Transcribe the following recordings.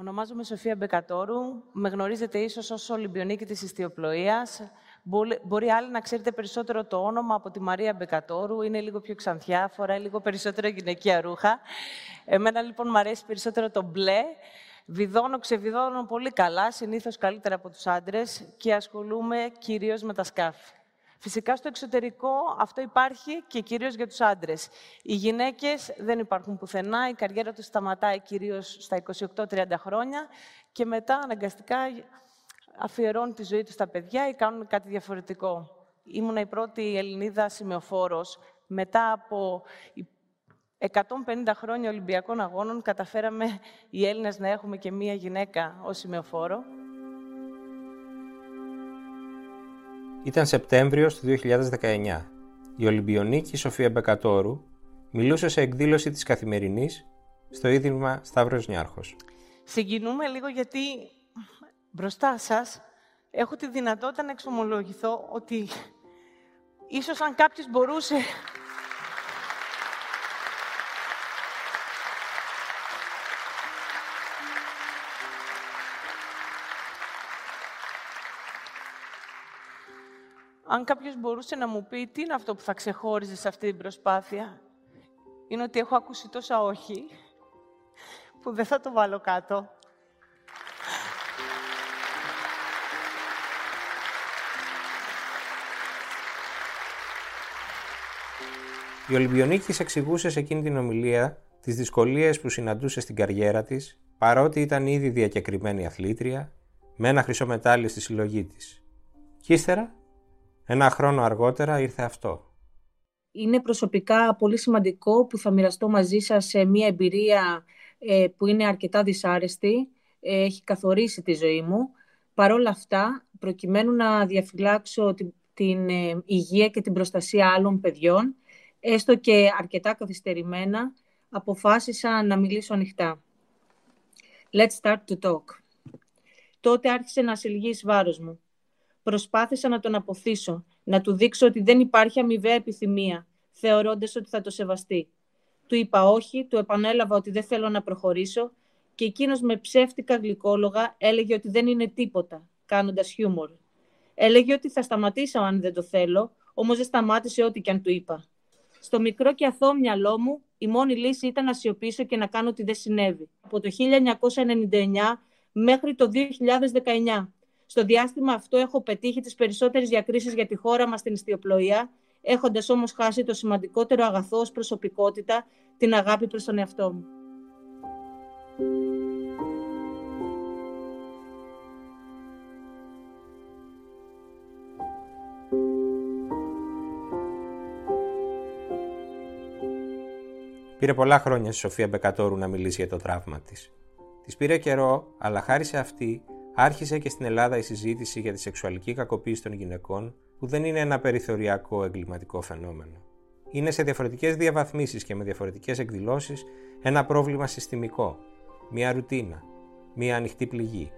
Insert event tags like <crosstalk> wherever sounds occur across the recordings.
Ονομάζομαι Σοφία Μπεκατόρου. Με γνωρίζετε ίσως ως Ολυμπιονίκη της Ιστιοπλοείας. Μπορεί άλλοι να ξέρετε περισσότερο το όνομα από τη Μαρία Μπεκατόρου. Είναι λίγο πιο ξανθιά, φοράει λίγο περισσότερο γυναικεία ρούχα. Εμένα λοιπόν μου αρέσει περισσότερο το μπλε. Βιδώνω, ξεβιδώνω πολύ καλά, συνήθως καλύτερα από τους άντρες και ασχολούμαι κυρίως με τα σκάφη. Φυσικά στο εξωτερικό αυτό υπάρχει και κυρίως για τους άντρες. Οι γυναίκες δεν υπάρχουν πουθενά, η καριέρα τους σταματάει κυρίως στα 28-30 χρόνια και μετά αναγκαστικά αφιερώνουν τη ζωή τους στα παιδιά ή κάνουν κάτι διαφορετικό. Ήμουνα η πρώτη Ελληνίδα σημεοφόρος. Μετά από 150 χρόνια Ολυμπιακών Αγώνων καταφέραμε οι Έλληνες να έχουμε και μία γυναίκα ως σημεοφόρο. Ήταν Σεπτέμβριος του 2019. Η Ολυμπιονίκη Σοφία Μπεκατόρου μιλούσε σε εκδήλωση της Καθημερινής στο Ίδρυμα Σταύρος Νιάρχος. Συγκινούμε λίγο γιατί μπροστά σας έχω τη δυνατότητα να εξομολογηθώ ότι ίσως αν κάποιος μπορούσε Αν κάποιος μπορούσε να μου πει τι είναι αυτό που θα ξεχώριζε σε αυτή την προσπάθεια, είναι ότι έχω ακούσει τόσα όχι, που δεν θα το βάλω κάτω. Η Ολυμπιονίκης εξηγούσε σε εκείνη την ομιλία τις δυσκολίες που συναντούσε στην καριέρα της, παρότι ήταν ήδη διακεκριμένη αθλήτρια, με ένα χρυσό μετάλλιο στη συλλογή της. Και ύστερα ένα χρόνο αργότερα ήρθε αυτό. Είναι προσωπικά πολύ σημαντικό που θα μοιραστώ μαζί σας σε μια εμπειρία ε, που είναι αρκετά δυσάρεστη, ε, έχει καθορίσει τη ζωή μου. Παρ' όλα αυτά, προκειμένου να διαφυλάξω την, την ε, υγεία και την προστασία άλλων παιδιών, έστω και αρκετά καθυστερημένα, αποφάσισα να μιλήσω ανοιχτά. Let's start to talk. Τότε άρχισε να συλληγείς βάρος μου. Προσπάθησα να τον αποθήσω, να του δείξω ότι δεν υπάρχει αμοιβαία επιθυμία, θεωρώντας ότι θα το σεβαστεί. Του είπα όχι, του επανέλαβα ότι δεν θέλω να προχωρήσω και εκείνος με ψεύτικα γλυκόλογα έλεγε ότι δεν είναι τίποτα, κάνοντας χιούμορ. Έλεγε ότι θα σταματήσω αν δεν το θέλω, όμως δεν σταμάτησε ό,τι και αν του είπα. Στο μικρό και αθώο μυαλό μου, η μόνη λύση ήταν να σιωπήσω και να κάνω ότι δεν συνέβη. Από το 1999 μέχρι το 2019 στο διάστημα αυτό έχω πετύχει τις περισσότερες διακρίσεις για τη χώρα μας στην ιστιοπλοεία, έχοντας όμως χάσει το σημαντικότερο αγαθό ως προσωπικότητα, την αγάπη προς τον εαυτό μου. Πήρε πολλά χρόνια στη Σοφία Μπεκατόρου να μιλήσει για το τραύμα της. Της πήρε καιρό, αλλά χάρη σε αυτή Άρχισε και στην Ελλάδα η συζήτηση για τη σεξουαλική κακοποίηση των γυναικών, που δεν είναι ένα περιθωριακό εγκληματικό φαινόμενο. Είναι σε διαφορετικές διαβαθμίσεις και με διαφορετικές εκδηλώσεις ένα πρόβλημα συστημικό, μια ρουτίνα, μια ανοιχτή πληγή.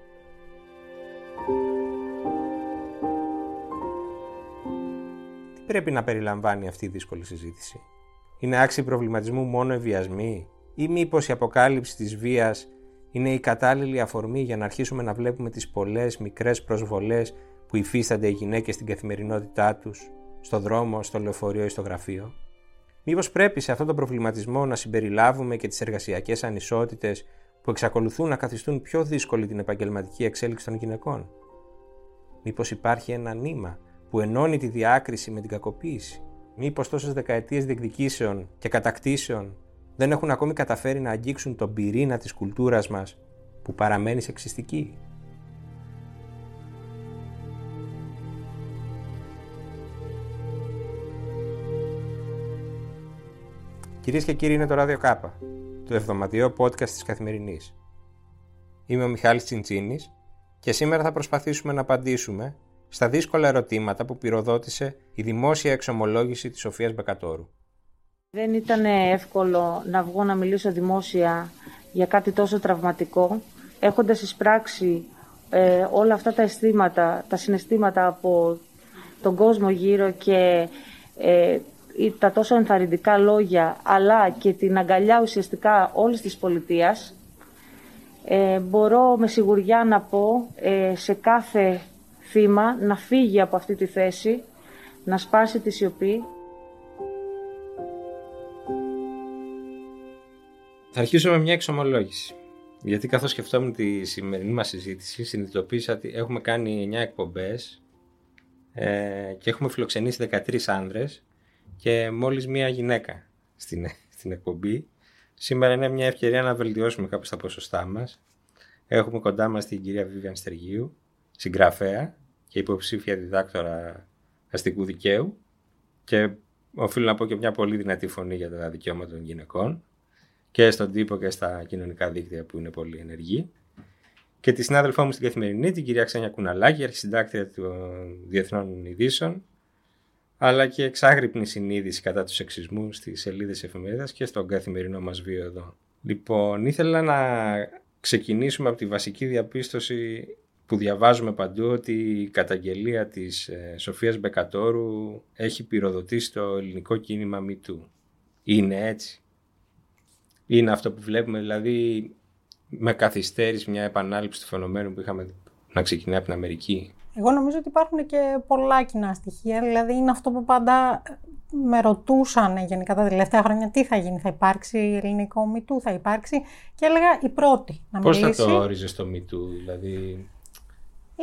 Τι πρέπει να περιλαμβάνει αυτή η δύσκολη συζήτηση; Είναι άξιοι προβληματισμού μόνο οι ή μήπως η αποκάλυψη της βίας είναι η κατάλληλη αφορμή για να αρχίσουμε να βλέπουμε τις πολλές μικρές προσβολές που υφίστανται οι γυναίκες στην καθημερινότητά τους, στο δρόμο, στο λεωφορείο ή στο γραφείο. Μήπως πρέπει σε αυτόν τον προβληματισμό να συμπεριλάβουμε και τις εργασιακές ανισότητες που εξακολουθούν να καθιστούν πιο δύσκολη την επαγγελματική εξέλιξη των γυναικών; Μήπως υπάρχει ένα νήμα που ενώνει τη διάκριση με την κακοποίηση; Μήπως τόσες δεκαετίες διεκδικήσεων και κατακτήσεων δεν έχουν ακόμη καταφέρει να αγγίξουν τον πυρήνα της κουλτούρας μας που παραμένει σεξιστική. Κυρίες και κύριοι, είναι το Ράδιο Κάπα, το εβδομαδιαίο podcast της Καθημερινής. Είμαι ο Μιχάλης Τσιντσίνης και σήμερα θα προσπαθήσουμε να απαντήσουμε στα δύσκολα ερωτήματα που πυροδότησε η δημόσια εξομολόγηση της Σοφίας Μπεκατόρου. Δεν ήταν εύκολο να βγω να μιλήσω δημόσια για κάτι τόσο τραυματικό, έχοντας εισπράξει ε, όλα αυτά τα αισθήματα, τα συναισθήματα από τον κόσμο γύρω και ε, τα τόσο ενθαρρυντικά λόγια, αλλά και την αγκαλιά ουσιαστικά όλης της πολιτείας. ε, μπορώ με σιγουριά να πω ε, σε κάθε θύμα να φύγει από αυτή τη θέση, να σπάσει τη σιωπή. Θα αρχίσω με μια εξομολόγηση. Γιατί καθώς σκεφτόμουν τη σημερινή μας συζήτηση, συνειδητοποίησα ότι έχουμε κάνει 9 εκπομπές ε, και έχουμε φιλοξενήσει 13 άνδρες και μόλις μία γυναίκα στην, <laughs> στην εκπομπή. Σήμερα είναι μια ευκαιρία να βελτιώσουμε κάπως τα ποσοστά μας. Έχουμε κοντά μας την κυρία Βίβιαν Στεργίου, συγγραφέα και υποψήφια διδάκτορα αστικού δικαίου και οφείλω να πω και μια πολύ δυνατή φωνή για τα δικαιώματα των γυναικών και στον τύπο και στα κοινωνικά δίκτυα που είναι πολύ ενεργοί. Και τη συνάδελφό μου στην καθημερινή, την κυρία Ξένια Κουναλάκη, αρχισυντάκτρια των Διεθνών Ειδήσεων, αλλά και εξάγρυπνη συνείδηση κατά τους σεξισμού στις σελίδες εφημερίδας και στον καθημερινό μας βίο εδώ. Λοιπόν, ήθελα να ξεκινήσουμε από τη βασική διαπίστωση που διαβάζουμε παντού ότι η καταγγελία της ε, Σοφίας Μπεκατόρου έχει πυροδοτήσει το ελληνικό κίνημα MeToo. Είναι έτσι; Είναι αυτό που βλέπουμε, δηλαδή με καθυστέρηση μια επανάληψη του φαινομένου που είχαμε να ξεκινάει από την Αμερική. Εγώ νομίζω ότι υπάρχουν και πολλά κοινά στοιχεία. Δηλαδή είναι αυτό που πάντα με ρωτούσαν γενικά τα τελευταία χρόνια τι θα γίνει, θα υπάρξει ελληνικό μητού, θα υπάρξει. Και έλεγα η πρώτη να Πώς μιλήσει. θα το όριζες το μητού, δηλαδή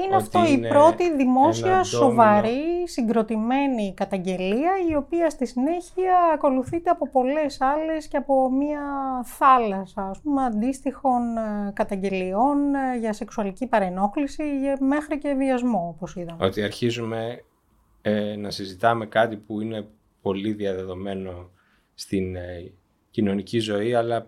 Είναι Ότι αυτό η είναι πρώτη δημόσια, ένα σοβαρή, συγκροτημένη καταγγελία η οποία στη συνέχεια ακολουθείται από πολλές άλλες και από μια θάλασσα ας πούμε, αντίστοιχων ε, καταγγελιών ε, για σεξουαλική παρενόχληση για- μέχρι και βιασμό όπως είδαμε. ότι αρχίζουμε ε, να συζητάμε κάτι που είναι πολύ διαδεδομένο στην ε, κοινωνική ζωή, αλλά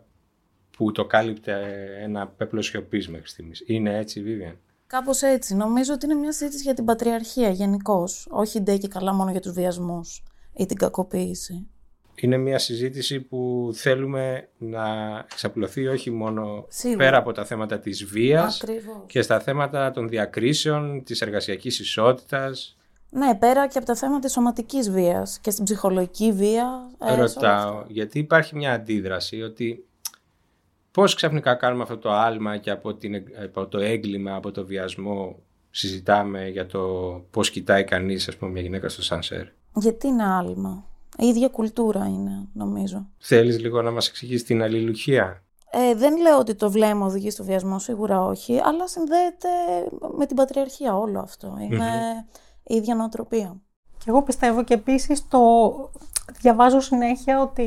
που το κάλυπτε ένα πέπλο σιωπής μέχρι στιγμής. Είναι έτσι, Βίβιαν. Κάπως έτσι. Νομίζω ότι είναι μια συζήτηση για την πατριαρχία γενικώς. Όχι ντε και καλά μόνο για τους βιασμούς ή την κακοποίηση. Είναι μια συζήτηση που θέλουμε να εξαπλωθεί όχι μόνο Σίγουρα. πέρα από τα θέματα της βίας Ακριβώς. και στα θέματα των διακρίσεων, της εργασιακής ισότητας. Ναι, πέρα και από τα θέματα της σωματικής βίας και στην ψυχολογική βία. ε, σε όλα Ρωτάω, αυτά. γιατί υπάρχει μια αντίδραση ότι πώς ξαφνικά κάνουμε αυτό το άλμα και από, την, από το έγκλημα, από το βιασμό συζητάμε για το πώς κοιτάει κανείς ας πούμε, μια γυναίκα στο σανσέρ. Γιατί είναι άλμα; Η ίδια κουλτούρα είναι, νομίζω. Θέλεις λίγο να μας εξηγήσει την αλληλουχία; Ε, δεν λέω ότι το βλέμμα οδηγεί στο βιασμό, σίγουρα όχι, αλλά συνδέεται με την πατριαρχία όλο αυτό. Είναι η ίδια νοοτροπία. Και εγώ πιστεύω και επίσης το διαβάζω συνέχεια ότι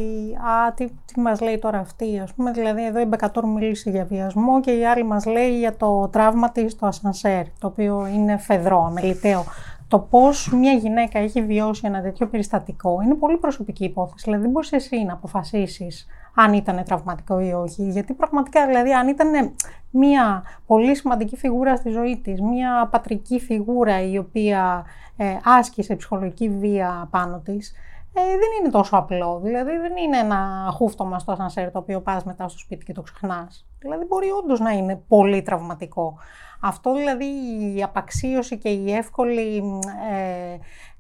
α, τι, τι μας λέει τώρα αυτή, ας πούμε, δηλαδή εδώ η Μπεκατόρ μίλησε για βιασμό και η άλλη μας λέει για το τραύμα της στο ασανσέρ, το οποίο είναι φεδρό, αμεληταίο. Το πώς μια γυναίκα έχει βιώσει ένα τέτοιο περιστατικό είναι πολύ προσωπική υπόθεση. Δηλαδή δεν μπορείς εσύ να αποφασίσεις αν ήταν τραυματικό ή όχι. Γιατί πραγματικά, δηλαδή, αν ήταν μια πολύ σημαντική φιγούρα στη ζωή της, μια πατρική φιγούρα η οποία ε, άσκησε ψυχολογική βία πάνω της, ε, δεν είναι τόσο απλό. Δηλαδή δεν είναι ένα χούφτωμα στο ασανσέρ το οποίο πας μετά στο σπίτι και το ξεχνάς. Δηλαδή μπορεί όντως να είναι πολύ τραυματικό. Αυτό δηλαδή η απαξίωση και η εύκολη ε,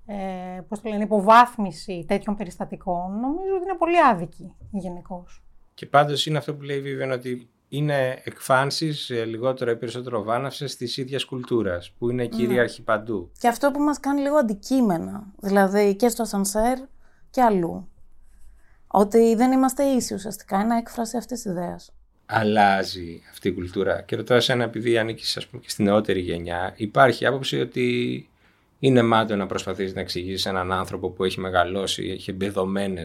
ε, πώς το λένε, υποβάθμιση τέτοιων περιστατικών νομίζω ότι είναι πολύ άδικη γενικώς. Και πάντως είναι αυτό που λέει η Vivian ότι είναι εκφάνσεις ε, λιγότερο ή περισσότερο βάναυσες της ίδιας κουλτούρας που είναι κυρίαρχη παντού. Και αυτό που μας κάνει λίγο αντικείμενα, δηλαδή και στο ασανσέρ και αλλού. Ότι δεν είμαστε ίσοι ουσιαστικά, είναι έκφραση αυτής της ιδέας. αλλάζει αυτή η κουλτούρα. Και ρωτάω εσένα, επειδή ανήκεις ας πούμε, και στη νεότερη γενιά, υπάρχει άποψη ότι είναι μάταιο να προσπαθείς να εξηγήσεις έναν άνθρωπο που έχει μεγαλώσει, έχει εμπεδομένε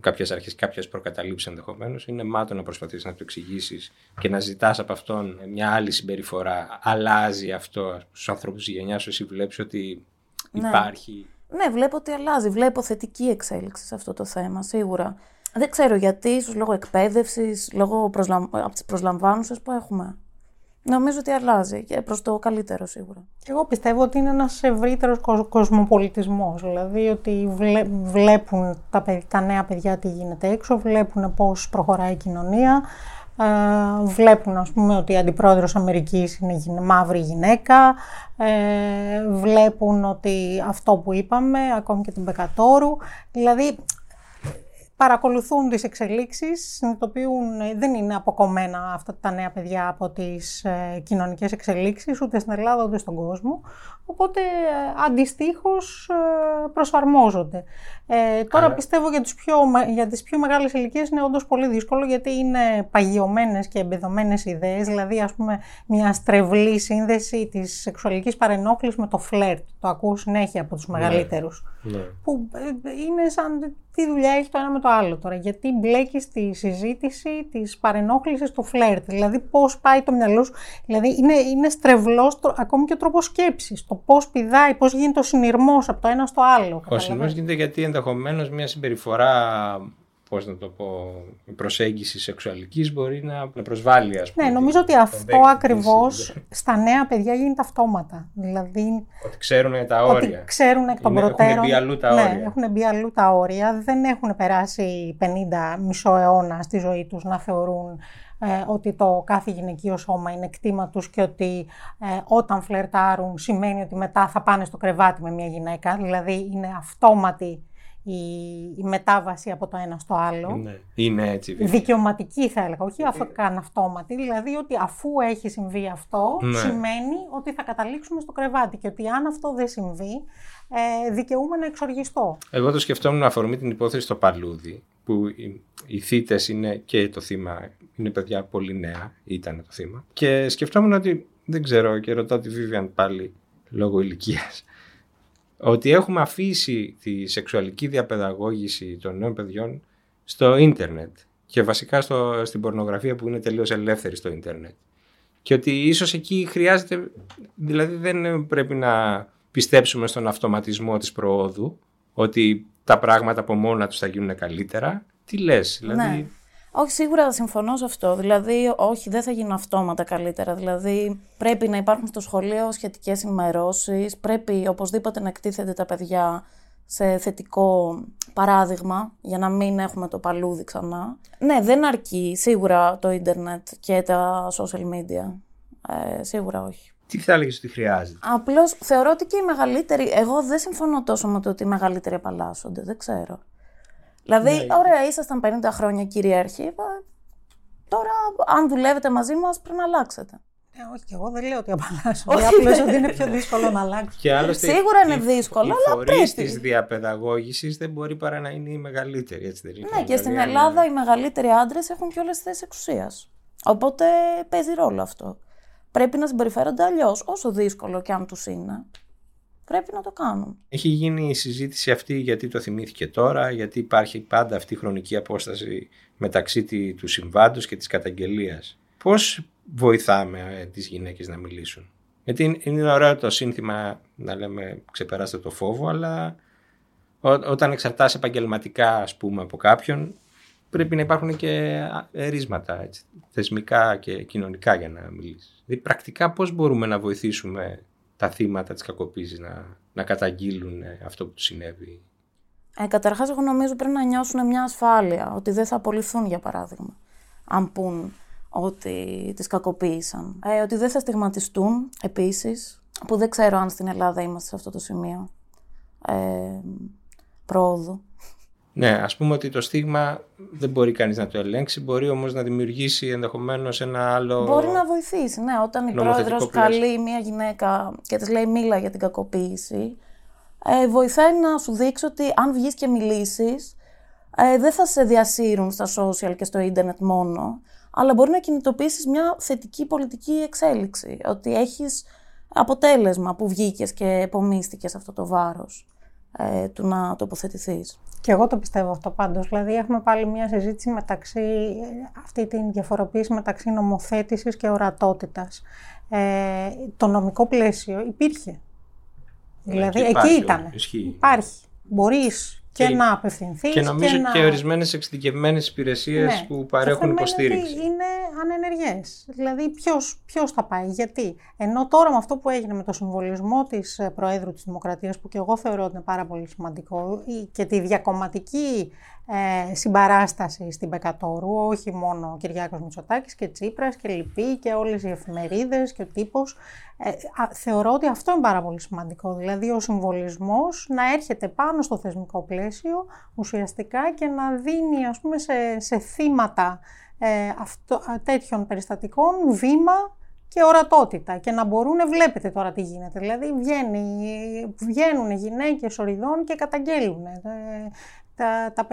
κάποιες αρχές, κάποιες προκαταλήψεις ενδεχομένως. Είναι μάταιο να προσπαθείς να το εξηγήσεις και να ζητάς από αυτόν μια άλλη συμπεριφορά. Αλλάζει αυτό στους ανθρώπους της γενιάς σου, εσύ βλέπεις ότι Ναι. υπάρχει. Ναι, βλέπω ότι αλλάζει. Βλέπω θετική εξέλιξη σε αυτό το θέμα, σίγουρα. Δεν ξέρω γιατί, ίσως λόγω εκπαίδευσης, λόγω προσλαμ... από τις προσλαμβάνουσες που έχουμε. Νομίζω ότι αλλάζει και προς το καλύτερο σίγουρα. Και εγώ πιστεύω ότι είναι ένας ευρύτερος κοσ- κοσμοπολιτισμός, δηλαδή ότι βλέ- βλέπουν τα, παιδ- τα νέα παιδιά τι γίνεται έξω, βλέπουν πώς προχωράει η κοινωνία, ε, βλέπουν ας πούμε ότι η αντιπρόεδρος Αμερικής είναι γυ- μαύρη γυναίκα, ε, βλέπουν ότι αυτό που είπαμε, ακόμη και την Μπεκατόρου, δηλαδή παρακολουθούν τις εξελίξεις, συνειδητοποιούν, ε, δεν είναι αποκομμένα αυτά τα νέα παιδιά από τις ε, κοινωνικές εξελίξεις, ούτε στην Ελλάδα ούτε στον κόσμο, οπότε ε, αντιστοίχως ε, προσαρμόζονται. Ε, τώρα πιστεύω για, τους πιο, για τις πιο μεγάλες ηλικίες είναι όντως πολύ δύσκολο, γιατί είναι παγιωμένες και εμπεδομένες ιδέες, δηλαδή ας πούμε μια στρεβλή σύνδεση της σεξουαλικής παρενόχλησης με το φλερτ, το ακούω συνέχεια από τους ναι. μεγαλύτερους, ναι. που είναι σαν τι δουλειά έχεις το ένα με το άλλο τώρα. Γιατί μπλέκεις στη συζήτηση της παρενόχλησης του φλερτ. Δηλαδή, πώς πάει το μυαλό σου. Δηλαδή, είναι, είναι στρεβλός ακόμη και ο τρόπος σκέψης. Το πώς πηδάει, πώς γίνεται ο συνειρμός από το ένα στο άλλο. Ο συνειρμός γίνεται γιατί ενδεχομένως μια συμπεριφορά πώς να το πω, προσέγγιση σεξουαλικής μπορεί να, να προσβάλλει, ας πούμε. Ναι, νομίζω ότι αυτό ακριβώς στα νέα παιδιά γίνεται αυτόματα. Δηλαδή... Ότι ξέρουν τα όρια. Ότι ξέρουν εκ των προτέρων. Έχουν μπει αλλού τα ναι, όρια. έχουν μπει αλλού τα όρια. Δεν έχουν περάσει 50 μισό αιώνα στη ζωή τους να θεωρούν ε, ότι το κάθε γυναικείο σώμα είναι κτήμα τους και ότι ε, όταν φλερτάρουν σημαίνει ότι μετά θα πάνε στο κρεβάτι με μια γυναίκα. Δηλαδή είναι αυτόματη η, η μετάβαση από το ένα στο άλλο. Ναι, είναι έτσι. Δικαιωματική θα έλεγα, όχι αφού καν αυτόματη. Δηλαδή ότι αφού έχει συμβεί αυτό, ναι. σημαίνει ότι θα καταλήξουμε στο κρεβάτι και ότι αν αυτό δεν συμβεί, ε, δικαιούμαι να εξοργιστώ. Εγώ το σκεφτόμουν αφορμή την υπόθεση στο Παλούδι, που οι, οι θύτες είναι και το θύμα, είναι παιδιά πολύ νέα, ήταν το θύμα. Και σκεφτόμουν ότι, δεν ξέρω, και ρωτάω τη Βίβιαν πάλι λόγω ηλικίας, ότι έχουμε αφήσει τη σεξουαλική διαπαιδαγώγηση των νέων παιδιών στο ίντερνετ και βασικά στο, στην πορνογραφία που είναι τελείως ελεύθερη στο ίντερνετ. Και ότι ίσως εκεί χρειάζεται, δηλαδή δεν πρέπει να πιστέψουμε στον αυτοματισμό της προόδου, ότι τα πράγματα από μόνα τους θα γίνουν καλύτερα. Τι λες, δηλαδή... Ναι. Όχι, σίγουρα συμφωνώ σε αυτό. Δηλαδή, όχι, δεν θα γίνουν αυτόματα καλύτερα. Δηλαδή, πρέπει να υπάρχουν στο σχολείο σχετικές ενημερώσεις. Πρέπει οπωσδήποτε να εκτίθενται τα παιδιά σε θετικό παράδειγμα για να μην έχουμε το παλούδι ξανά. Ναι, δεν αρκεί σίγουρα το ίντερνετ και τα social media. Ε, σίγουρα όχι. Τι θα έλεγες ότι χρειάζεται; Απλώς θεωρώ ότι και οι μεγαλύτεροι. Εγώ δεν συμφωνώ τόσο με το ότι οι μεγαλύτεροι απαλλάσσονται. Δεν ξέρω. Δηλαδή, ναι. ωραία, ήσασταν 50 χρόνια κυρίαρχοι. Τώρα, αν δουλεύετε μαζί μας, πρέπει να αλλάξετε. Ε, όχι, εγώ δεν λέω ότι απαλλάσσω. Απλώς ότι είναι πιο δύσκολο να αλλάξω. Και άλλωστε, Σίγουρα είναι δύσκολο, η, αλλά πρέπει. της διαπαιδαγώγησης δεν μπορεί παρά να είναι η μεγαλύτερη. Έτσι, δεν είναι. Ναι, και στην Ελλάδα οι μεγαλύτεροι άντρες έχουν και όλες τις θέσεις εξουσίας. Οπότε παίζει ρόλο αυτό. Πρέπει να συμπεριφέρονται αλλιώς, όσο δύσκολο και αν τους είναι πρέπει να το κάνουν. Έχει γίνει η συζήτηση αυτή γιατί το θυμήθηκε τώρα, γιατί υπάρχει πάντα αυτή η χρονική απόσταση μεταξύ του συμβάντος και της καταγγελίας. Πώς βοηθάμε ε, τις γυναίκες να μιλήσουν; Γιατί είναι ωραίο το σύνθημα να λέμε ξεπεράστε το φόβο, αλλά όταν εξαρτάσαι επαγγελματικά ας πούμε από κάποιον, πρέπει να υπάρχουν και ρίσματα έτσι, θεσμικά και κοινωνικά για να μιλήσεις. Δηλαδή πρακτικά πώς μπορούμε να βοηθήσουμε τα θύματα της κακοποίησης να, να καταγγείλουν ε, αυτό που τους συνέβη. Ε, καταρχάς, εγώ νομίζω πρέπει να νιώσουν μια ασφάλεια, ότι δεν θα απολυθούν, για παράδειγμα, αν πούν ότι τις κακοποίησαν. Ε, ότι δεν θα στιγματιστούν, επίσης, που δεν ξέρω αν στην Ελλάδα είμαστε σε αυτό το σημείο ε, πρόοδου. Ναι, ας πούμε ότι το στίγμα δεν μπορεί κανείς να το ελέγξει, μπορεί όμως να δημιουργήσει ενδεχομένως ένα άλλο... Μπορεί να βοηθήσει, ναι. Όταν η πρόεδρος καλεί μια γυναίκα και της λέει μίλα για την κακοποίηση, ε, βοηθάει να σου δείξει ότι αν βγεις και μιλήσεις, ε, δεν θα σε διασύρουν στα social και στο ίντερνετ μόνο, αλλά μπορεί να κινητοποιήσεις μια θετική πολιτική εξέλιξη, ότι έχεις αποτέλεσμα που βγήκες και επομίστηκες αυτό το βάρος ε, του να τοποθετηθείς. Και εγώ το πιστεύω αυτό πάντως. Δηλαδή έχουμε πάλι μια συζήτηση μεταξύ, αυτή την διαφοροποίηση μεταξύ νομοθέτησης και ορατότητας. Ε, το νομικό πλαίσιο υπήρχε. Ναι, δηλαδή εκεί ήταν. Υπάρχει. Μπορείς και, να απευθυνθείς. Και νομίζω και, να... και ορισμένες εξειδικευμένες υπηρεσίες ναι. που παρέχουν υποστήριξη. είναι ανενεργές. Δηλαδή ποιος, ποιος θα πάει, γιατί; Ενώ τώρα με αυτό που έγινε με το συμβολισμό της ε, Προέδρου της Δημοκρατίας, που και εγώ θεωρώ ότι είναι πάρα πολύ σημαντικό, και τη διακομματική ε, συμπαράσταση στην Πεκατόρου, όχι μόνο ο Κυριάκος Μητσοτάκης και Τσίπρας και Λυπή και όλες οι εφημερίδες και ο τύπος. Ε, θεωρώ ότι αυτό είναι πάρα πολύ σημαντικό, δηλαδή ο συμβολισμός να έρχεται πάνω στο θεσμικό πλαίσιο ουσιαστικά και να δίνει ας πούμε σε, σε θύματα ε, αυτό, τέτοιων περιστατικών βήμα και ορατότητα και να μπορούν, βλέπετε τώρα τι γίνεται, δηλαδή βγαίνει, βγαίνουν γυναίκες οριδών και καταγγέλουν. Ε, τα, τα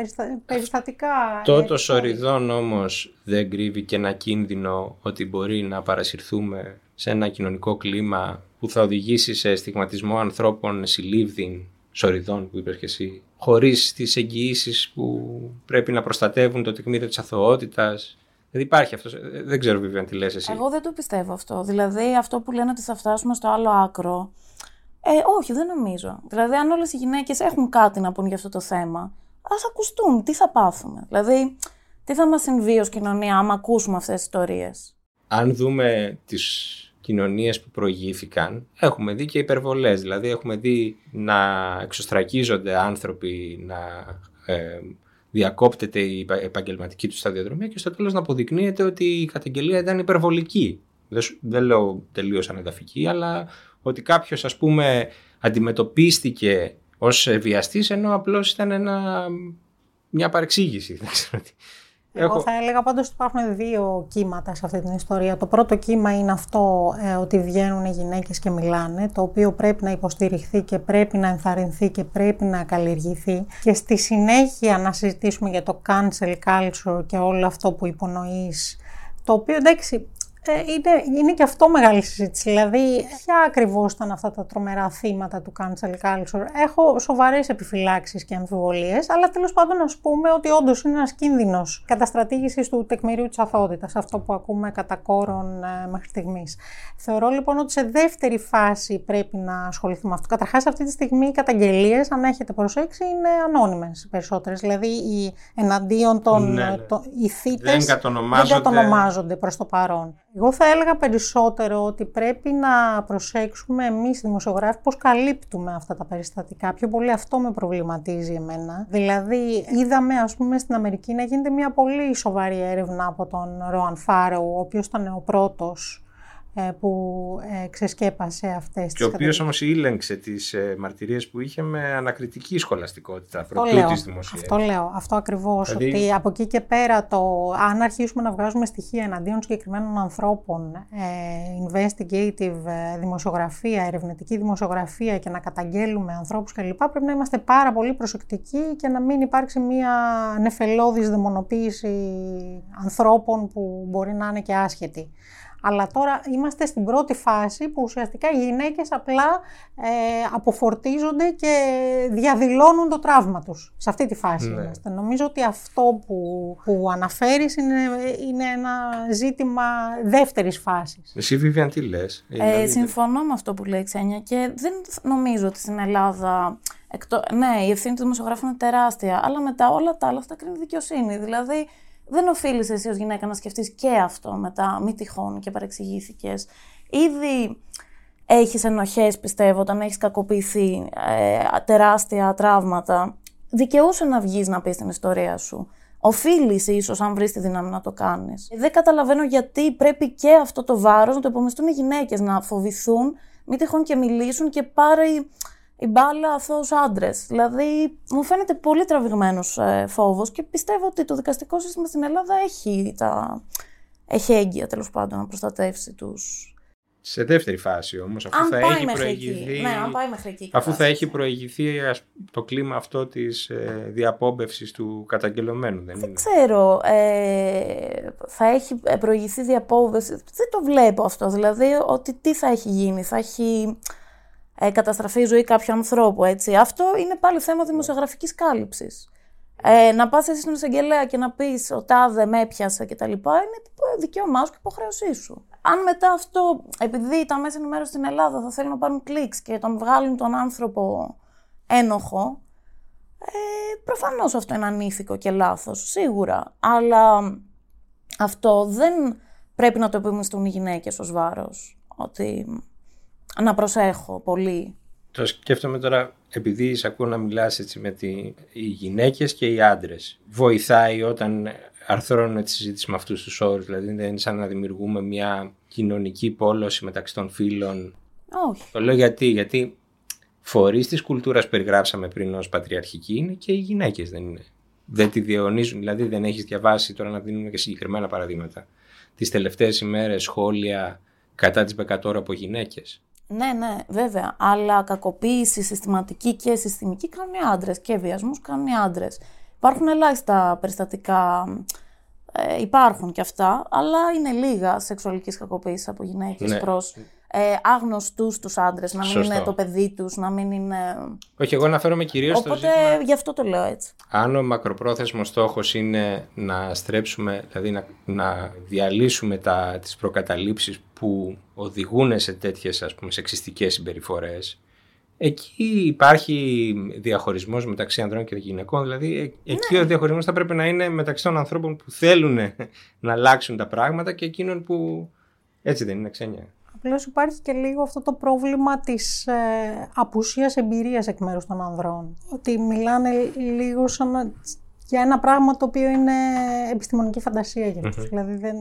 περιστατικά... Αυτό το σοριδόν όμως δεν κρύβει και ένα κίνδυνο ότι μπορεί να παρασυρθούμε σε ένα κοινωνικό κλίμα που θα οδηγήσει σε στιγματισμό ανθρώπων συλλήβδιν σοριδών που είπες και εσύ, χωρίς τις εγγυήσεις που πρέπει να προστατεύουν το τεκμήριο της αθωότητας. Δεν υπάρχει αυτός. Δεν ξέρω βέβαια τι λες εσύ. Εγώ δεν το πιστεύω αυτό. Δηλαδή αυτό που λένε ότι θα φτάσουμε στο άλλο άκρο. Ε, όχι, δεν νομίζω. Δηλαδή, αν όλες οι γυναίκες έχουν κάτι να πούν για αυτό το θέμα, Α ακουστούν, τι θα πάθουμε. Δηλαδή, τι θα μας συμβεί ως κοινωνία άμα ακούσουμε αυτές τις ιστορίες; Αν δούμε τις κοινωνίες που προηγήθηκαν, έχουμε δει και υπερβολές. Δηλαδή έχουμε δει να εξωστρακίζονται άνθρωποι, να ε, διακόπτεται η επαγγελματική του σταδιοδρομία και στο τέλος να αποδεικνύεται ότι η καταγγελία ήταν υπερβολική. Δεν, δεν λέω τελείως ανεδαφική, αλλά ότι κάποιος ας πούμε αντιμετωπίστηκε ως βιαστής ενώ απλώς ήταν ένα, μια παρεξήγηση. Δεν ξέρω τι. Εγώ θα έλεγα πάντως ότι υπάρχουν δύο κύματα σε αυτή την ιστορία. Το πρώτο κύμα είναι αυτό ε, ότι βγαίνουν οι γυναίκες και μιλάνε, το οποίο πρέπει να υποστηριχθεί και πρέπει να ενθαρρυνθεί και πρέπει να καλλιεργηθεί. Και στη συνέχεια να συζητήσουμε για το cancel culture και όλο αυτό που υπονοείς, το οποίο εντάξει ε, είναι, είναι και αυτό μεγάλη συζήτηση. Δηλαδή, ποια ακριβώς ήταν αυτά τα τρομερά θύματα του cancel culture. Έχω σοβαρές επιφυλάξεις και αμφιβολίες, αλλά τέλος πάντων να πούμε ότι όντως είναι ένας κίνδυνος καταστρατήγησης του τεκμηρίου της αθότητα, αυτό που ακούμε κατά κόρον ε, μέχρι στιγμής. Θεωρώ λοιπόν ότι σε δεύτερη φάση πρέπει να ασχοληθούμε με αυτό. Καταρχάς, αυτή τη στιγμή οι καταγγελίες, αν έχετε προσέξει, είναι ανώνυμες περισσότερες. Δηλαδή, οι εναντίον των ναι, ναι. οι δεν κατονομάζονται προς το παρόν. Εγώ θα έλεγα περισσότερο ότι πρέπει να προσέξουμε εμείς οι δημοσιογράφοι πώς καλύπτουμε αυτά τα περιστατικά. Πιο πολύ αυτό με προβληματίζει εμένα. Δηλαδή είδαμε ας πούμε στην Αμερική να γίνεται μια πολύ σοβαρή έρευνα από τον Ροαν Φάρο, ο οποίος ήταν ο πρώτος ε, που ε, ξεσκέπασε αυτές τις Και ο οποίος όμως ήλεγξε τις ε, μαρτυρίες που είχε με ανακριτική σχολαστικότητα πρωτού της Αυτό λέω, αυτό ακριβώς, δηλαδή... ότι από εκεί και πέρα το, αν αρχίσουμε να βγάζουμε στοιχεία εναντίον συγκεκριμένων ανθρώπων, investigative δημοσιογραφία, ερευνητική δημοσιογραφία και να καταγγέλουμε ανθρώπους κλπ. Πρέπει να είμαστε πάρα πολύ προσεκτικοί και να μην υπάρξει μια νεφελώδης δαιμονοποίηση ανθρώπων που μπορεί να είναι και άσχετοι. Αλλά τώρα είμαστε στην πρώτη φάση που ουσιαστικά οι γυναίκες απλά ε, αποφορτίζονται και διαδηλώνουν το τραύμα τους. Σε αυτή τη φάση ναι. είμαστε. Νομίζω ότι αυτό που, που αναφέρεις είναι, είναι ένα ζήτημα δεύτερης φάσης. Εσύ Βιβιαν τι λες; Ε, δηλαδή, συμφωνώ με αυτό που λέει Ξένια και δεν νομίζω ότι στην Ελλάδα... Εκτό... Ναι, η ευθύνη του δημοσιογράφου είναι τεράστια, αλλά μετά όλα τα άλλα αυτά κρίνει δικαιοσύνη. Δηλαδή, δεν οφείλεις εσύ ως γυναίκα να σκεφτείς και αυτό μετά, μη τυχόν και παρεξηγήθηκες. Ήδη έχεις ενοχές, πιστεύω, όταν έχεις κακοποιηθεί ε, τεράστια τραύματα. Δικαιούσε να βγεις να πεις την ιστορία σου. Οφείλεις ίσως, αν βρεις τη δύναμη να το κάνεις. Δεν καταλαβαίνω γιατί πρέπει και αυτό το βάρος να το υπομειστούν οι γυναίκες, να φοβηθούν, μη τυχόν και μιλήσουν και πάρει η μπάλα αθώους άντρες. Δηλαδή, μου φαίνεται πολύ τραβηγμένος ε, φόβος και πιστεύω ότι το δικαστικό σύστημα στην Ελλάδα έχει, τα... έχει έγκυα, τέλος πάντων, να προστατεύσει τους σε δεύτερη φάση όμως, αφού θα έχει προηγηθεί. Ναι, αν πάει μέχρι εκεί. Αφού θα έχει προηγηθεί το κλίμα αυτό της ε, διαπόμπευσης του καταγγελωμένου, δεν, δεν ξέρω. Ε, θα έχει προηγηθεί διαπόμπευση. Δεν το βλέπω αυτό. Δηλαδή, ότι τι θα έχει γίνει. Θα έχει ε, καταστραφεί η ζωή κάποιου ανθρώπου. Έτσι. Αυτό είναι πάλι θέμα δημοσιογραφικής κάλυψης. Ε, να πας εσύ στον εισαγγελέα και να πεις ο τάδε με έπιασε κτλ. είναι δικαίωμά σου και υποχρέωσή σου. Αν μετά αυτό, επειδή τα μέσα ενημέρωση στην Ελλάδα θα θέλουν να πάρουν κλικς και τον βγάλουν τον άνθρωπο ένοχο, ε, προφανώς αυτό είναι ανήθικο και λάθος, σίγουρα. Αλλά αυτό δεν πρέπει να το επιμιστούν οι γυναίκες ως βάρος. Ότι να προσέχω πολύ. Το σκέφτομαι τώρα, επειδή σε ακούω να μιλάς έτσι με τη, οι γυναίκες και οι άντρες. Βοηθάει όταν αρθρώνουμε τη συζήτηση με αυτούς τους όρους, δηλαδή δεν είναι σαν να δημιουργούμε μια κοινωνική πόλωση μεταξύ των φίλων. Όχι. Το λέω γιατί, γιατί φορείς της κουλτούρας που περιγράψαμε πριν ως πατριαρχική είναι και οι γυναίκες δεν είναι. Δεν τη διαιωνίζουν, δηλαδή δεν έχεις διαβάσει τώρα να δίνουμε και συγκεκριμένα παραδείγματα. Τις τελευταίες ημέρες σχόλια κατά της Μπεκατόρα από γυναίκες. Ναι, ναι, βέβαια. Αλλά κακοποίηση συστηματική και συστημική κάνουν οι άντρες και βιασμούς κάνουν οι άντρες. Υπάρχουν ελάχιστα περιστατικά. Ε, υπάρχουν και αυτά, αλλά είναι λίγα σεξουαλικής κακοποίησης από γυναίκες Ναι. προς ε, άγνωστους τους άντρες. Να μην Σωστό. είναι το παιδί τους, να μην είναι. Όχι, εγώ αναφέρομαι κυρίως στο Οπότε ζήτημα γι' αυτό το λέω έτσι. αν ο μακροπρόθεσμος στόχος είναι να στρέψουμε, δηλαδή να, να διαλύσουμε τα, τις προκαταλήψεις που οδηγούν σε τέτοιες ας πούμε σεξιστικές συμπεριφορές, εκεί υπάρχει διαχωρισμός μεταξύ ανδρών και γυναικών, δηλαδή ε- εκεί ο διαχωρισμός θα πρέπει να είναι μεταξύ των ανθρώπων που θέλουν να αλλάξουν τα πράγματα και εκείνων που έτσι δεν είναι ξένια. Απλώς υπάρχει και λίγο αυτό το πρόβλημα της ε, απουσίας εμπειρίας εκ μέρους των ανδρών. Ότι μιλάνε λίγο σαν να- για ένα πράγμα το οποίο είναι επιστημονική φαντασία για αυτους Δηλαδή δεν,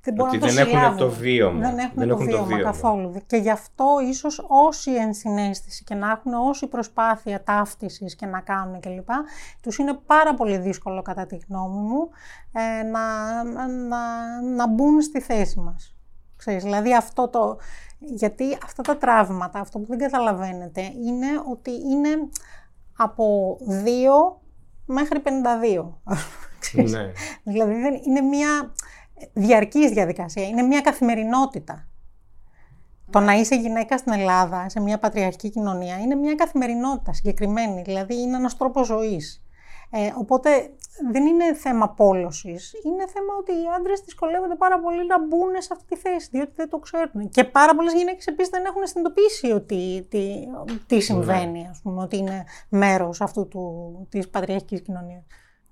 δεν μπορούν Ότι να το δεν έχουν συλλάβουν. το βίωμα. Δεν έχουν, Δεν το, έχουν το βίωμα βίωμα. καθόλου. Και γι' αυτό ίσως όση ενσυναίσθηση και να έχουν, όση προσπάθεια ταύτισης και να κάνουν κλπ. Τους είναι πάρα πολύ δύσκολο κατά τη γνώμη μου ε, να, να, να μπουν στη θέση μας. Ξέρεις, δηλαδή αυτό το... Γιατί αυτά τα τραύματα, αυτό που δεν καταλαβαίνετε, είναι ότι είναι από 2 μέχρι 52. <laughs> Ξέρεις. Ναι. Δηλαδή δεν, είναι μια διαρκής διαδικασία, είναι μια καθημερινότητα. Το να είσαι γυναίκα στην Ελλάδα, σε μια πατριαρχική κοινωνία, είναι μια καθημερινότητα συγκεκριμένη, δηλαδή είναι ένας τρόπος ζωής. Ε, οπότε δεν είναι θέμα πόλωσης, είναι θέμα ότι οι άντρες δυσκολεύονται πάρα πολύ να μπουν σε αυτή τη θέση, διότι δεν το ξέρουν. Και πάρα πολλές γυναίκες επίσης δεν έχουν συνειδητοποιήσει ότι τι, τι συμβαίνει, ας πούμε, ότι είναι μέρος αυτού του, της πατριαρχικής κοινωνίας.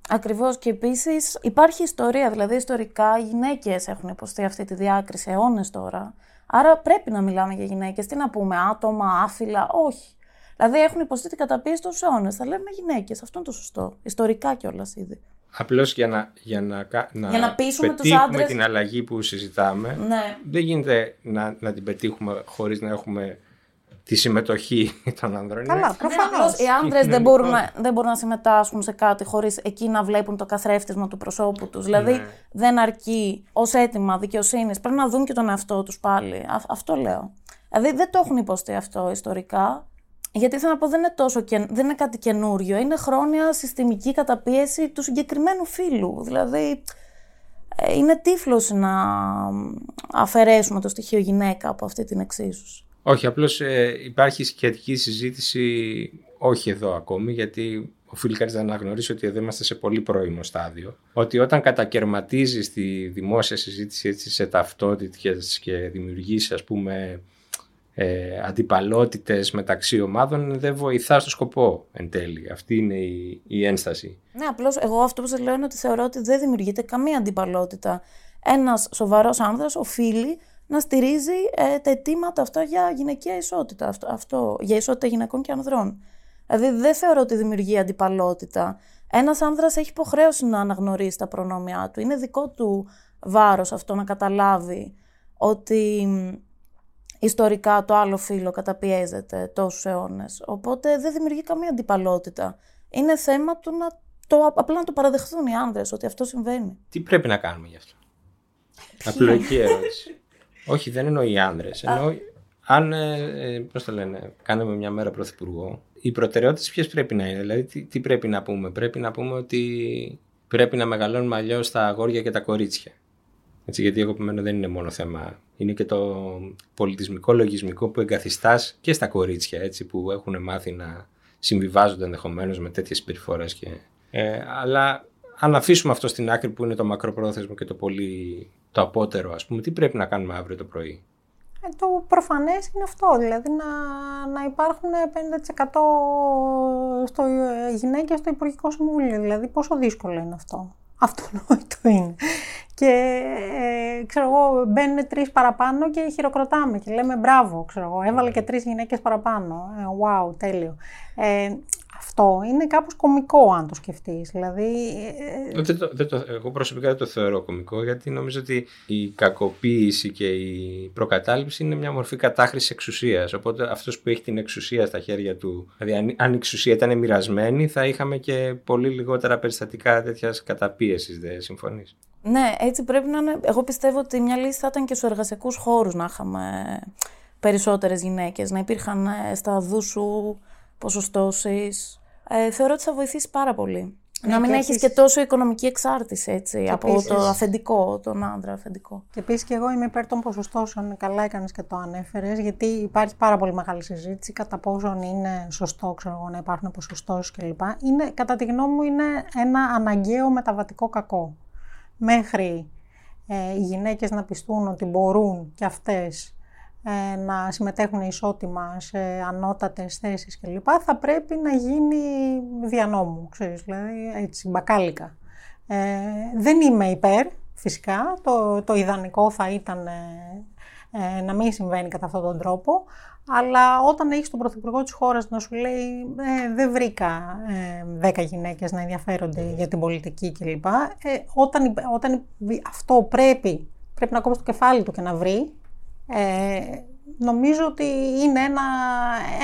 Ακριβώς και επίσης υπάρχει ιστορία, δηλαδή ιστορικά οι γυναίκες έχουν υποστεί αυτή τη διάκριση αιώνες τώρα. Άρα πρέπει να μιλάμε για γυναίκες, τι να πούμε, άτομα, άφυλα, όχι. Δηλαδή έχουν υποστεί την καταπίεση τόσους αιώνες, θα λέμε γυναίκες, αυτό είναι το σωστό, ιστορικά κιόλας ήδη. Απλώς για να, για να, κα- να, Για να πείσουμε τους πετύχουμε άντρες- την αλλαγή που συζητάμε, Ναι, δεν γίνεται να, να την πετύχουμε χωρίς να έχουμε τη συμμετοχή <laughs> των ανδρών. Καλά, Είναι- προφανώς. Απλώς οι άνδρες δεν κοινωνικό. μπορούν, να, δεν μπορούν να συμμετάσχουν σε κάτι χωρίς εκεί να βλέπουν το καθρέφτισμα του προσώπου τους. Δηλαδή Ναι. δεν αρκεί ως αίτημα δικαιοσύνης. Πρέπει να δουν και τον εαυτό τους πάλι. Α- αυτό λέω. Δηλαδή δεν το έχουν υποστεί αυτό ιστορικά. Γιατί θέλω να πω δεν είναι, τόσο και, δεν είναι κάτι καινούριο. Είναι χρόνια συστημική καταπίεση του συγκεκριμένου φύλου. Δηλαδή ε, είναι τύφλος να αφαιρέσουμε το στοιχείο γυναίκα από αυτή την εξίσωση. Όχι, απλώς ε, υπάρχει σχετική συζήτηση, όχι εδώ ακόμη, γιατί οφείλει κανείς να αναγνωρίσει ότι εδώ είμαστε σε πολύ πρώιμο στάδιο. Ότι όταν κατακαιρματίζεις τη δημόσια συζήτηση έτσι, σε ταυτότητες και δημιουργείς ας πούμε ε, αντιπαλότητες μεταξύ ομάδων δεν βοηθά στο σκοπό εν τέλει. Αυτή είναι η, η ένσταση. Ναι, απλώς εγώ αυτό που σας λέω είναι ότι θεωρώ ότι δεν δημιουργείται καμία αντιπαλότητα. Ένας σοβαρός άνδρας οφείλει να στηρίζει ε, τα αιτήματα αυτά για γυναικεία ισότητα. Αυτό, αυτό, για ισότητα γυναικών και ανδρών. Δηλαδή δεν θεωρώ ότι δημιουργεί αντιπαλότητα. Ένας άνδρας έχει υποχρέωση να αναγνωρίσει τα προνόμια του. Είναι δικό του βάρος αυτό να καταλάβει ότι μ, ιστορικά το άλλο φύλλο καταπιέζεται τόσους αιώνες. Οπότε δεν δημιουργεί καμία αντιπαλότητα. Είναι θέμα του να το, απλά να το παραδεχθούν οι άνδρες ότι αυτό συμβαίνει. Τι πρέπει να κάνουμε γι' αυτό; Απλοϊκή ερώτηση. Όχι, δεν εννοώ οι άνδρες. Εννοώ αν, ε, ε, πώς το λένε, κάνουμε μια μέρα πρωθυπουργό, οι προτεραιότητες ποιες πρέπει να είναι; Δηλαδή, τι, τι πρέπει να πούμε; Πρέπει να πούμε ότι πρέπει να μεγαλώνουμε αλλιώς τα αγόρια και τα κορίτσια. Έτσι, γιατί εγώ επιμένω δεν είναι μόνο θέμα. Είναι και το πολιτισμικό λογισμικό που εγκαθιστάς και στα κορίτσια, έτσι, που έχουν μάθει να συμβιβάζονται ενδεχομένως με τέτοιες συμπεριφορές. Και... Ε, αλλά αν αφήσουμε αυτό στην άκρη που είναι το μακροπρόθεσμο και το πολύ το απότερο, ας πούμε, τι πρέπει να κάνουμε αύριο το πρωί; Ε, το προφανές είναι αυτό, δηλαδή να, να υπάρχουν 50% στο, ε, γυναίκες στο Υπουργικό Συμβούλιο. Δηλαδή πόσο δύσκολο είναι αυτό. <laughs> Αυτονόητο είναι. Και ε, ξέρω εγώ, μπαίνουν τρεις παραπάνω και χειροκροτάμε και λέμε μπράβο. Ξέρω εγώ, έβαλε και τρεις γυναίκες παραπάνω. Ε, wow, τέλειο. Ε, αυτό είναι κάπως κομικό αν το σκεφτείς. Δηλαδή... Ε, δεν το, δεν το, εγώ προσωπικά δεν το θεωρώ κομικό γιατί νομίζω ότι η κακοποίηση και η προκατάληψη είναι μια μορφή κατάχρησης εξουσίας. Οπότε αυτός που έχει την εξουσία στα χέρια του, δηλαδή αν η εξουσία ήταν μοιρασμένη θα είχαμε και πολύ λιγότερα περιστατικά τέτοιας καταπίεσης, δεν συμφωνείς; Ναι, έτσι πρέπει να είναι. Εγώ πιστεύω ότι μια λύση θα ήταν και στους εργασιακούς χώρους να είχαμε περισσότερες γυναίκες, να υπήρχαν ε, στα δούσου ποσοστώσεις. Ε, θεωρώ ότι θα βοηθήσει πάρα πολύ. Ναι, να μην έχεις και τόσο οικονομική εξάρτηση έτσι, από το αφεντικό, τον άντρα αφεντικό. Και επίσης και εγώ είμαι υπέρ των ποσοστώσεων. Καλά έκανες και το ανέφερες, γιατί υπάρχει πάρα πολύ μεγάλη συζήτηση κατά πόσον είναι σωστό ξέρω, να υπάρχουν ποσοστώσεις κλπ. Είναι, κατά τη γνώμη μου, είναι ένα αναγκαίο μεταβατικό κακό. Μέχρι ε, οι γυναίκες να πιστούν ότι μπορούν και αυτές ε, να συμμετέχουν ισότιμα σε ανώτατες θέσεις κλπ. θα πρέπει να γίνει διανόμου, ξέρεις, δηλαδή έτσι, μπακάλικα. Ε, δεν είμαι υπέρ, φυσικά. Το, το ιδανικό θα ήταν ε, ε, να μην συμβαίνει κατά αυτόν τον τρόπο. Αλλά όταν έχεις τον Πρωθυπουργό της χώρας να σου λέει ε, δεν βρήκα ε, 10 γυναίκες να ενδιαφέρονται για την πολιτική κλπ. Ε, όταν, όταν αυτό πρέπει, πρέπει να κόψει το κεφάλι του και να βρει, ε, νομίζω ότι είναι ένα,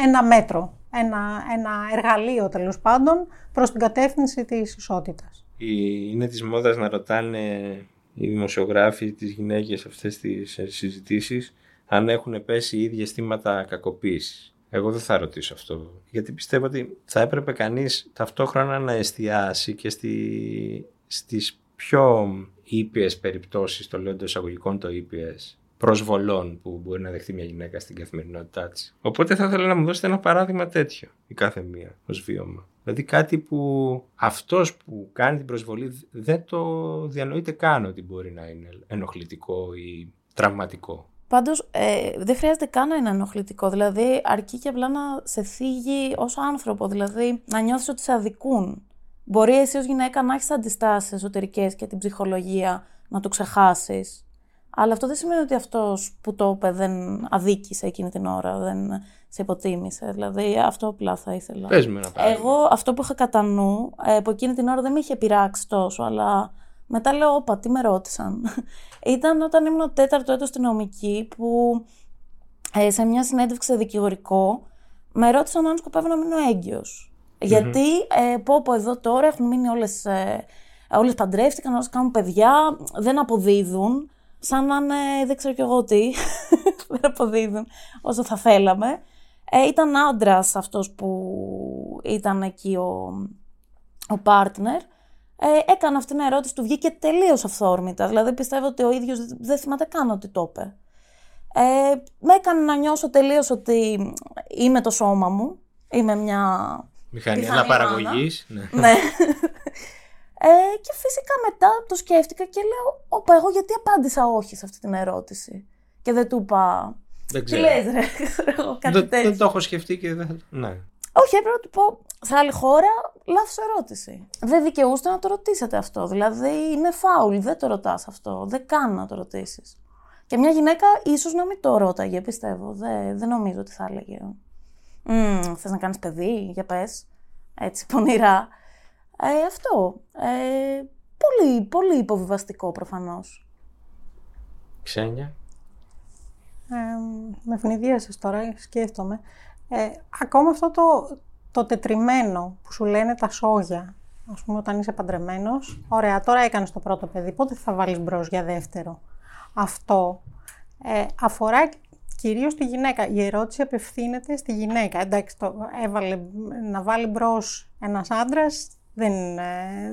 ένα μέτρο, ένα, ένα εργαλείο τέλος πάντων προς την κατεύθυνση της ισότητας. Είναι της μόδας να ρωτάνε οι δημοσιογράφοι, τις γυναίκες αυτές τις συζητήσεις αν έχουν πέσει οι ίδιες θύματα κακοποίησης. Εγώ δεν θα ρωτήσω αυτό, γιατί πιστεύω ότι θα έπρεπε κανείς ταυτόχρονα να εστιάσει και στη, στις πιο ήπιες περιπτώσεις, το λέω εντός εισαγωγικών το ήπιες, προσβολών που μπορεί να δεχτεί μια γυναίκα στην καθημερινότητά της. Οπότε θα ήθελα να μου δώσετε ένα παράδειγμα τέτοιο η κάθε μία ως βίωμα. Δηλαδή κάτι που αυτός που κάνει την προσβολή δεν το διανοείται καν ότι μπορεί να είναι ενοχλητικό ή τραυματικό. Πάντως, ε, δεν χρειάζεται καν να είναι ενοχλητικό. Δηλαδή, αρκεί και απλά να σε θίγει ως άνθρωπο. Δηλαδή, να νιώθεις ότι σε αδικούν. Μπορεί εσύ ως γυναίκα να έχεις αντιστάσεις εσωτερικές και την ψυχολογία να το ξεχάσεις αλλά αυτό δεν σημαίνει ότι αυτός που το είπε δεν αδίκησε εκείνη την ώρα, δεν σε υποτίμησε. Δηλαδή, αυτό απλά θα ήθελα. Πες με ένα Εγώ αυτό που είχα κατά νου, ε, από εκείνη την ώρα δεν με είχε πειράξει τόσο, αλλά μετά λέω, όπα, τι με ρώτησαν. <laughs> Ήταν όταν ήμουν τέταρτο έτος στην νομική, που ε, σε μια συνέντευξη σε δικηγορικό, με ρώτησαν αν σκοπεύω να μείνω έγκυος. Γιατί, ε, πω, πω, εδώ τώρα έχουν μείνει όλες, ε, όλες παντρεύτηκαν, όλες κάνουν παιδιά, δεν αποδίδουν σαν να είναι δεν ξέρω κι εγώ τι, <laughs> δεν αποδίδουν όσο θα θέλαμε. Ε, ήταν άντρας αυτός που ήταν εκεί ο, ο partner. Ε, έκανε αυτή την ερώτηση, του βγήκε τελείως αυθόρμητα. Δηλαδή πιστεύω ότι ο ίδιος δεν θυμάται καν ότι το είπε. Ε, με έκανε να νιώσω τελείως ότι είμαι το σώμα μου. Είμαι μια... Μηχανή αναπαραγωγής. Ναι. ναι. Ε, και φυσικά μετά το σκέφτηκα και λέω, όπα, εγώ γιατί απάντησα όχι σε αυτή την ερώτηση; Και δεν του είπα, δεν ξέρω. Τι λες, ρε, <laughs> κάτι δεν, δεν το έχω σκεφτεί και δεν Ναι. Όχι, έπρεπε να του πω, σε άλλη χώρα, λάθος ερώτηση. Δεν δικαιούστε να το ρωτήσετε αυτό. Δηλαδή, είναι φάουλ, δεν το ρωτάς αυτό. Δεν κάνει να το ρωτήσεις. Και μια γυναίκα ίσως να μην το ρώταγε, πιστεύω. Δεν, δεν νομίζω ότι θα έλεγε. Mm, Θες να κάνεις παιδί, για πες. Έτσι, πονηρά. Ε, αυτό. Ε, πολύ, πολύ υποβιβαστικό προφανώς. Ξένια. Ε, με ευνηδίασες τώρα, σκέφτομαι. Ε, ακόμα αυτό το, το τετριμένο που σου λένε τα σόγια, ας πούμε όταν είσαι παντρεμένος, ωραία, τώρα έκανες το πρώτο παιδί, πότε θα βάλεις μπρος για δεύτερο; Αυτό ε, αφορά κυρίως τη γυναίκα. Η ερώτηση απευθύνεται στη γυναίκα. Εντάξει, το έβαλε να βάλει μπρος ένας άντρας, δεν, ε,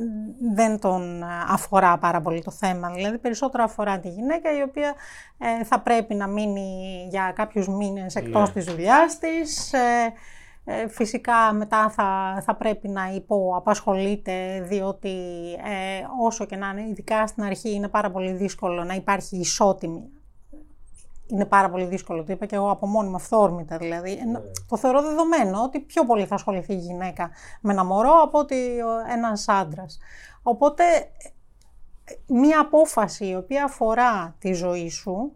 δεν τον αφορά πάρα πολύ το θέμα. Δηλαδή περισσότερο αφορά τη γυναίκα η οποία ε, θα πρέπει να μείνει για κάποιους μήνες εκτός ναι. της δουλειάς της. Ε, ε, φυσικά μετά θα, θα πρέπει να υποαπασχολείται διότι όσο και να είναι, ειδικά στην αρχή είναι πάρα πολύ δύσκολο να υπάρχει ισότιμη είναι πάρα πολύ δύσκολο. Το είπα και εγώ από μόνιμα αυθόρμητα δηλαδή. Ναι. Το θεωρώ δεδομένο ότι πιο πολύ θα ασχοληθεί η γυναίκα με ένα μωρό από ότι ένας άντρας. Οπότε μία απόφαση η οποία αφορά τη ζωή σου,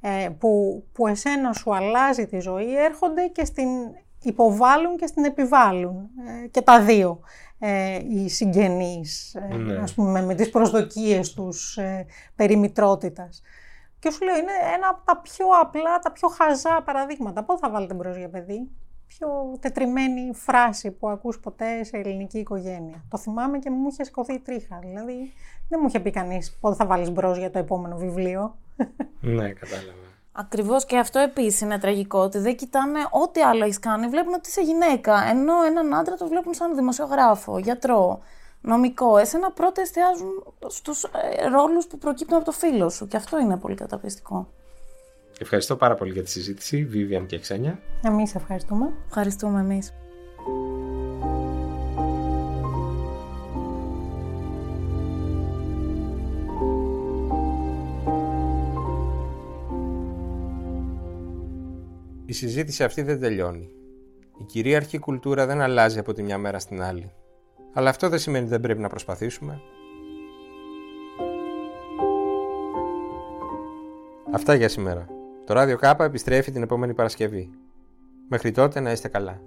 ε, που, που εσένα σου αλλάζει τη ζωή, έρχονται και στην υποβάλλουν και στην επιβάλλουν. Ε, και τα δύο ε, οι συγγενείς, ε, ναι. ας πούμε, με τις προσδοκίες τους ε, περιμητρότητας. Και σου λέω, είναι ένα από τα πιο απλά, τα πιο χαζά παραδείγματα. Πότε θα βάλετε μπρος για παιδί; Πιο τετριμένη φράση που ακούς ποτέ σε ελληνική οικογένεια. Το θυμάμαι και μου είχε σηκωθεί η τρίχα. Δηλαδή, δεν μου είχε πει κανείς πότε θα βάλεις μπρος για το επόμενο βιβλίο. Ναι, κατάλαβα. Ακριβώς και αυτό επίσης είναι τραγικό. Ότι δεν κοιτάνε ό,τι άλλο έχεις κάνει. Βλέπουν ότι είσαι γυναίκα. Ενώ έναν άντρα το βλέπουν σαν δημοσιογράφο, γιατρό, νομικό. Εσένα πρώτα εστιάζουν στους ε, ρόλους που προκύπτουν από το φίλο σου. Και αυτό είναι πολύ καταπιστικό. Ευχαριστώ πάρα πολύ για τη συζήτηση, Βίβιαν και Ξένια. Εμείς ευχαριστούμε. Ευχαριστούμε εμείς. Η συζήτηση αυτή δεν τελειώνει. Η κυρίαρχη κουλτούρα δεν αλλάζει από τη μια μέρα στην άλλη. Αλλά αυτό δεν σημαίνει ότι δεν πρέπει να προσπαθήσουμε. Αυτά για σήμερα. Το Ράδιο Κάπα επιστρέφει την επόμενη Παρασκευή. Μέχρι τότε να είστε καλά.